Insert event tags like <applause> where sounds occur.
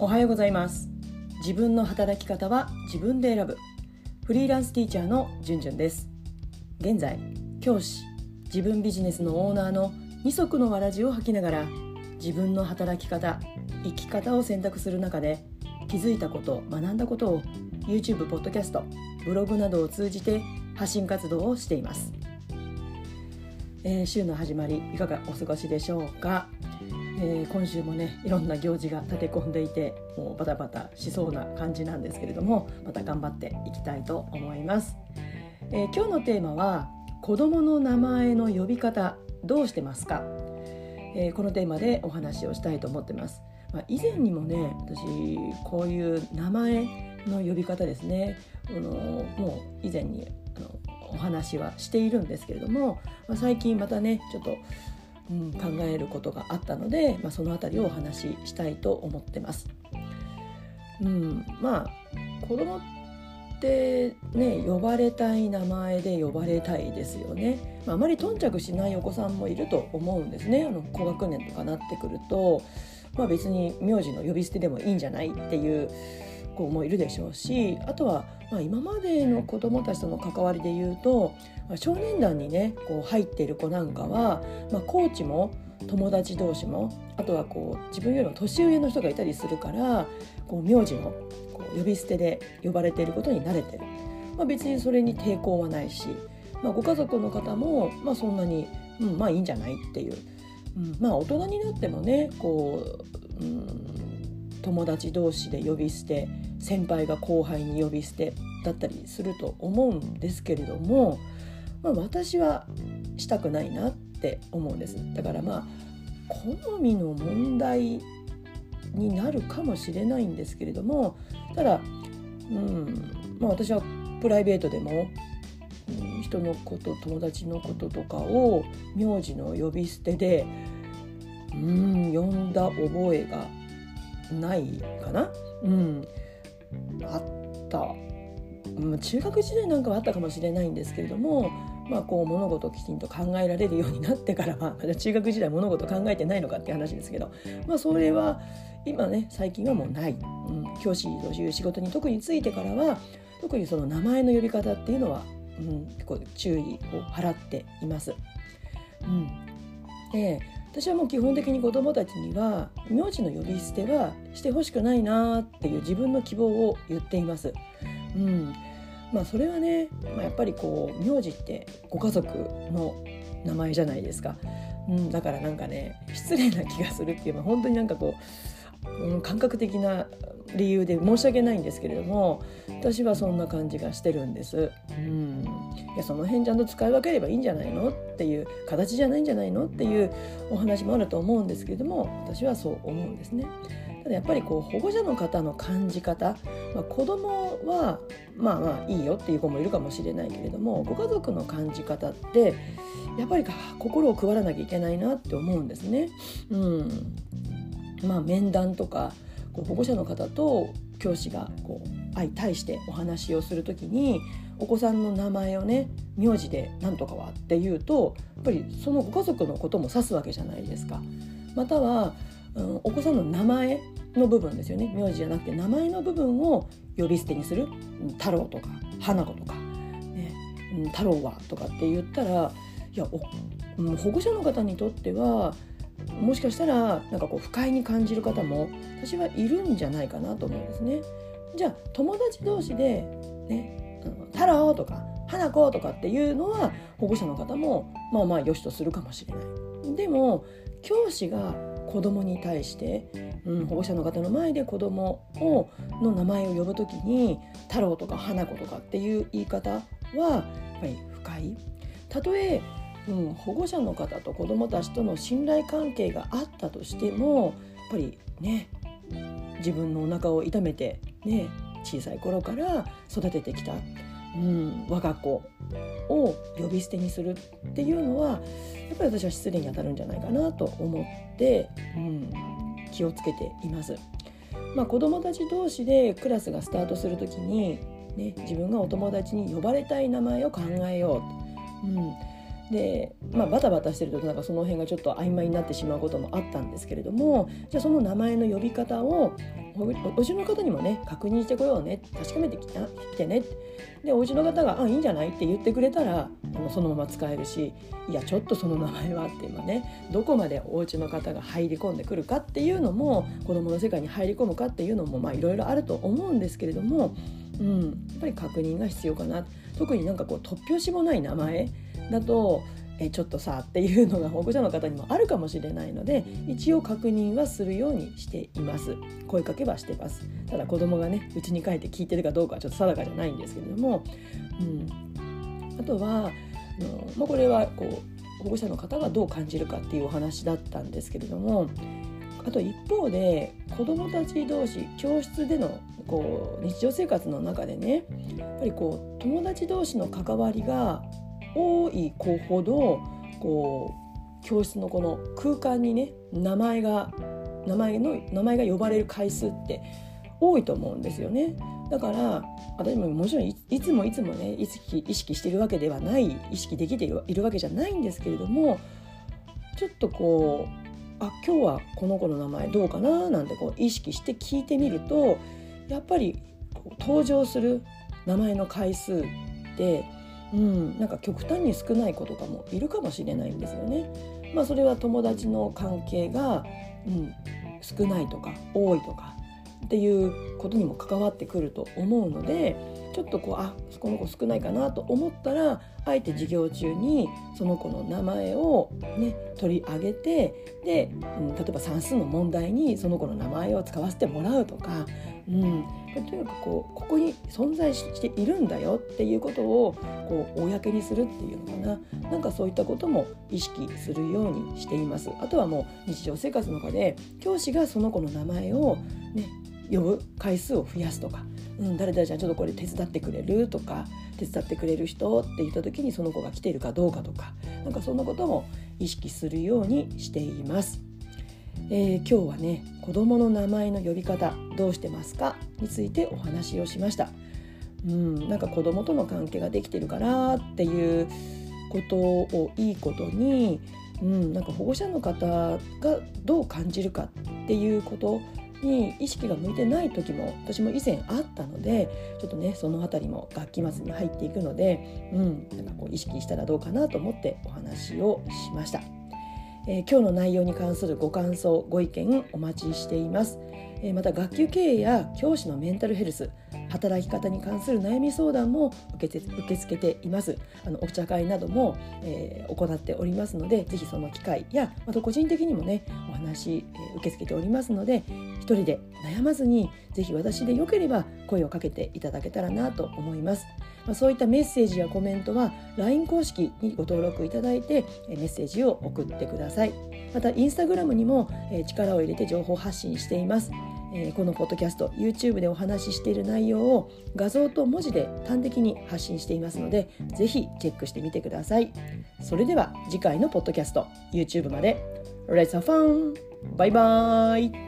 おはようございます。自分の働き方は自分で選ぶ。フリーランスティーチャーのじゅんじゅんです。現在教師自分ビジネスのオーナーの二足のわらじを履きながら自分の働き方生き方を選択する中で気づいたこと学んだことを YouTube、ポッドキャストブログなどを通じて発信活動をしています、えー、週の始まりいかがお過ごしでしょうか？えー、今週もねいろんな行事が立て込んでいてもうバタバタしそうな感じなんですけれどもまた頑張っていきたいと思います、えー、今日のテーマは子供の名前の呼び方どうしてますか、えー、このテーマでお話をしたいと思ってます、まあ、以前にもね私こういう名前の呼び方ですね。あのもう以前にあのお話はしているんですけれども、まあ、最近またねちょっとうん、考えることがあったので、まあ、その辺りをお話ししたいと思ってます。うん、まあ子供ってね呼ばれたい名前で呼ばれたいですよね、まあ、あまり頓着しないお子さんもいると思うんですねあの高学年とかなってくると、まあ、別に名字の呼び捨てでもいいんじゃないっていう子もいるでしょうしあとはまあ今までの子どもたちとの関わりで言うと、まあ、少年団にねこう入っている子なんかは、まあ、コーチも友達同士もあとはこう自分よりも年上の人がいたりするからこう名字のこう呼び捨てで呼ばれていることに慣れてる、まあ、別にそれに抵抗はないし、まあ、ご家族の方も、まあ、そんなに、うん、まあいいんじゃないっていう、うん、まあ大人になってもねこう、うん、友達同士で呼び捨て先輩が後輩に呼び捨てだったりすると思うんですけれども、まあ、私はしたくないなって思うんです。だからまあ好みの問題になるかもしれないんですけれどもただ、うんまあ、私はプライベートでも、うん、人のこと友達のこととかを名字の呼び捨てでうん呼んだ覚えがないかな。うん。あった。中学時代なんかはあったかもしれないんですけれどもまあ、こう物事をきちんと考えられるようになってから <laughs> は中学時代物事考えてないのかって話ですけど、まあ、それは今ね最近はもうない、うん、教師という仕事に特についてからは特にその名前の呼び方っていうのは、うん、結構注意を払っています。うん。えー私はもう基本的に子どもたちには名字の呼び捨てはしてほしくないなっていう自分の希望を言っています。うん。まあ、それはね、まあ、やっぱりこう名字ってご家族の名前じゃないですか、うん、だからなんかね失礼な気がするっていうのは本当になんかこう、うん、感覚的な理由で申し訳ないんですけれども私はそんな感じがしてるんです。うん、いやその辺ちゃんと使い分ければいいんじゃないのっていう形じゃないんじゃないのっていうお話もあると思うんですけれども私はそう思うんですね。ただやっぱりこう保護者の方の感じ方、まあ、子供はまあまあいいよっていう子もいるかもしれないけれどもご家族の感じ方ってやっぱり心を配らなきゃいけないなって思うんですね。うん、まあ面談とか保護者の方と教師がこう相対してお話をする時にお子さんの名前をね名字で「なんとかは」っていうとやっぱりそのご家族のことも指すわけじゃないですか。または、うん、お子さんの名前の部分ですよね名字じゃなくて名前の部分を呼び捨てにする「太郎」とか「花子」とか「ね、太郎は」とかって言ったらいや保護者の方にとってはもしかしたらなんかこう不快に感じる方も私はいるんじゃないかなと思うんですね。じゃあ友達同士でね「太郎」とか「花子」とかっていうのは保護者の方もまあまあ良しとするかもしれない。でも教師が子供に対して、うん、保護者の方の前で子供をの名前を呼ぶ時に「太郎」とか「花子」とかっていう言い方はやっぱり不快。たとえうん、保護者の方と子どもたちとの信頼関係があったとしてもやっぱりね自分のお腹を痛めて、ね、小さい頃から育ててきた、うん、我が子を呼び捨てにするっていうのはやっぱり私は失礼に当たるんじゃないかなと思って、うん、気をつけています。まあ、子どもたち同士でクラスがスタートする時に、ね、自分がお友達に呼ばれたい名前を考えようと、うん、で、まあ、バタバタしてるとなんかその辺がちょっと曖昧になってしまうこともあったんですけれどもじゃあその名前の呼び方をお家の方にもね確認してこようね確かめてきてねでお家の方が「あいいんじゃない?」って言ってくれたらあのそのまま使えるし「いやちょっとその名前は」っていうのはねどこまでお家の方が入り込んでくるかっていうのも子どもの世界に入り込むかっていうのもいろいろあると思うんですけれども、うん、やっぱり確認が必要かな。特になんかこう突拍子もない名前だとえちょっとさっていうのが保護者の方にもあるかもしれないので一応確認はするようにしています。声かけはしてます。ただ子供がねうちに帰って聞いてるかどうかはちょっと定かじゃないんですけれども、うん、あとはあの、まあ、これはこう保護者の方がどう感じるかっていうお話だったんですけれどもあと一方で子どもたち同士教室でのこう日常生活の中でねやっぱりこう友達同士の関わりが多い子ほどこう教室のこの空間にね名前が名前の名前が呼ばれる回数って多いと思うんですよね。だから私ももちろんいつもいつもね意識意識してるわけではない意識できているわけじゃないんですけれどもちょっとこうあ今日はこの子の名前どうかななんてこう意識して聞いてみるとやっぱり登場する名前の回数ってうん、なんか極端に少ない子とかもいるかもしれないんですよね。まあ、それは友達の関係が、うん、少ないとか多いとかっていうことにも関わってくると思うのでちょっとこうあこの子少ないかなと思ったらあえて授業中にその子の名前を、ね、取り上げてで、うん、例えば算数の問題にその子の名前を使わせてもらうとか、うん、とにかくこうここに存在しているんだよっていうことをこう公にするっていうのかななんかそういったことも意識するようにしています。あとはもう日常生活の中で教師がその子の名前を、ね、呼ぶ回数を増やすとか、うん、誰々ちゃんちょっとこれ手伝ってくれるとか手伝ってくれる人って言った時にその子が来ているかどうかとかなんかそんなことも意識するようにしています。えー、今日はね子どもの名前の呼び方どうしてますか？についてお話をしました。うん、なんか子供との関係ができてるからっていうことをいいことに、うん、なんか保護者の方がどう感じるかっていうことに意識が向いてない時も私も以前あったのでちょっとねその辺りも学期末に入っていくので、うん、なんかこう意識したらどうかなと思ってお話をしました。えー、今日の内容に関するご感想ご意見お待ちしています、また学級経営や教師のメンタルヘルス働き方に関する悩み相談も受け受け付けていますあのお茶会なども、えー、行っておりますのでぜひその機会やまた個人的にもねお話、えー、受け付けておりますので一人で悩まずにぜひ私でよければ声をかけていただけたらなと思います。まあ、そういったメッセージやコメントは LINE 公式にご登録いただいてメッセージを送ってください。またインスタグラムにも力を入れて情報発信しています。え、このポッドキャスト YouTube でお話ししている内容を画像と文字で端的に発信していますので是非チェックしてみてくださいそれでは次回のポッドキャスト YouTube まで Let's have fun! バイバイ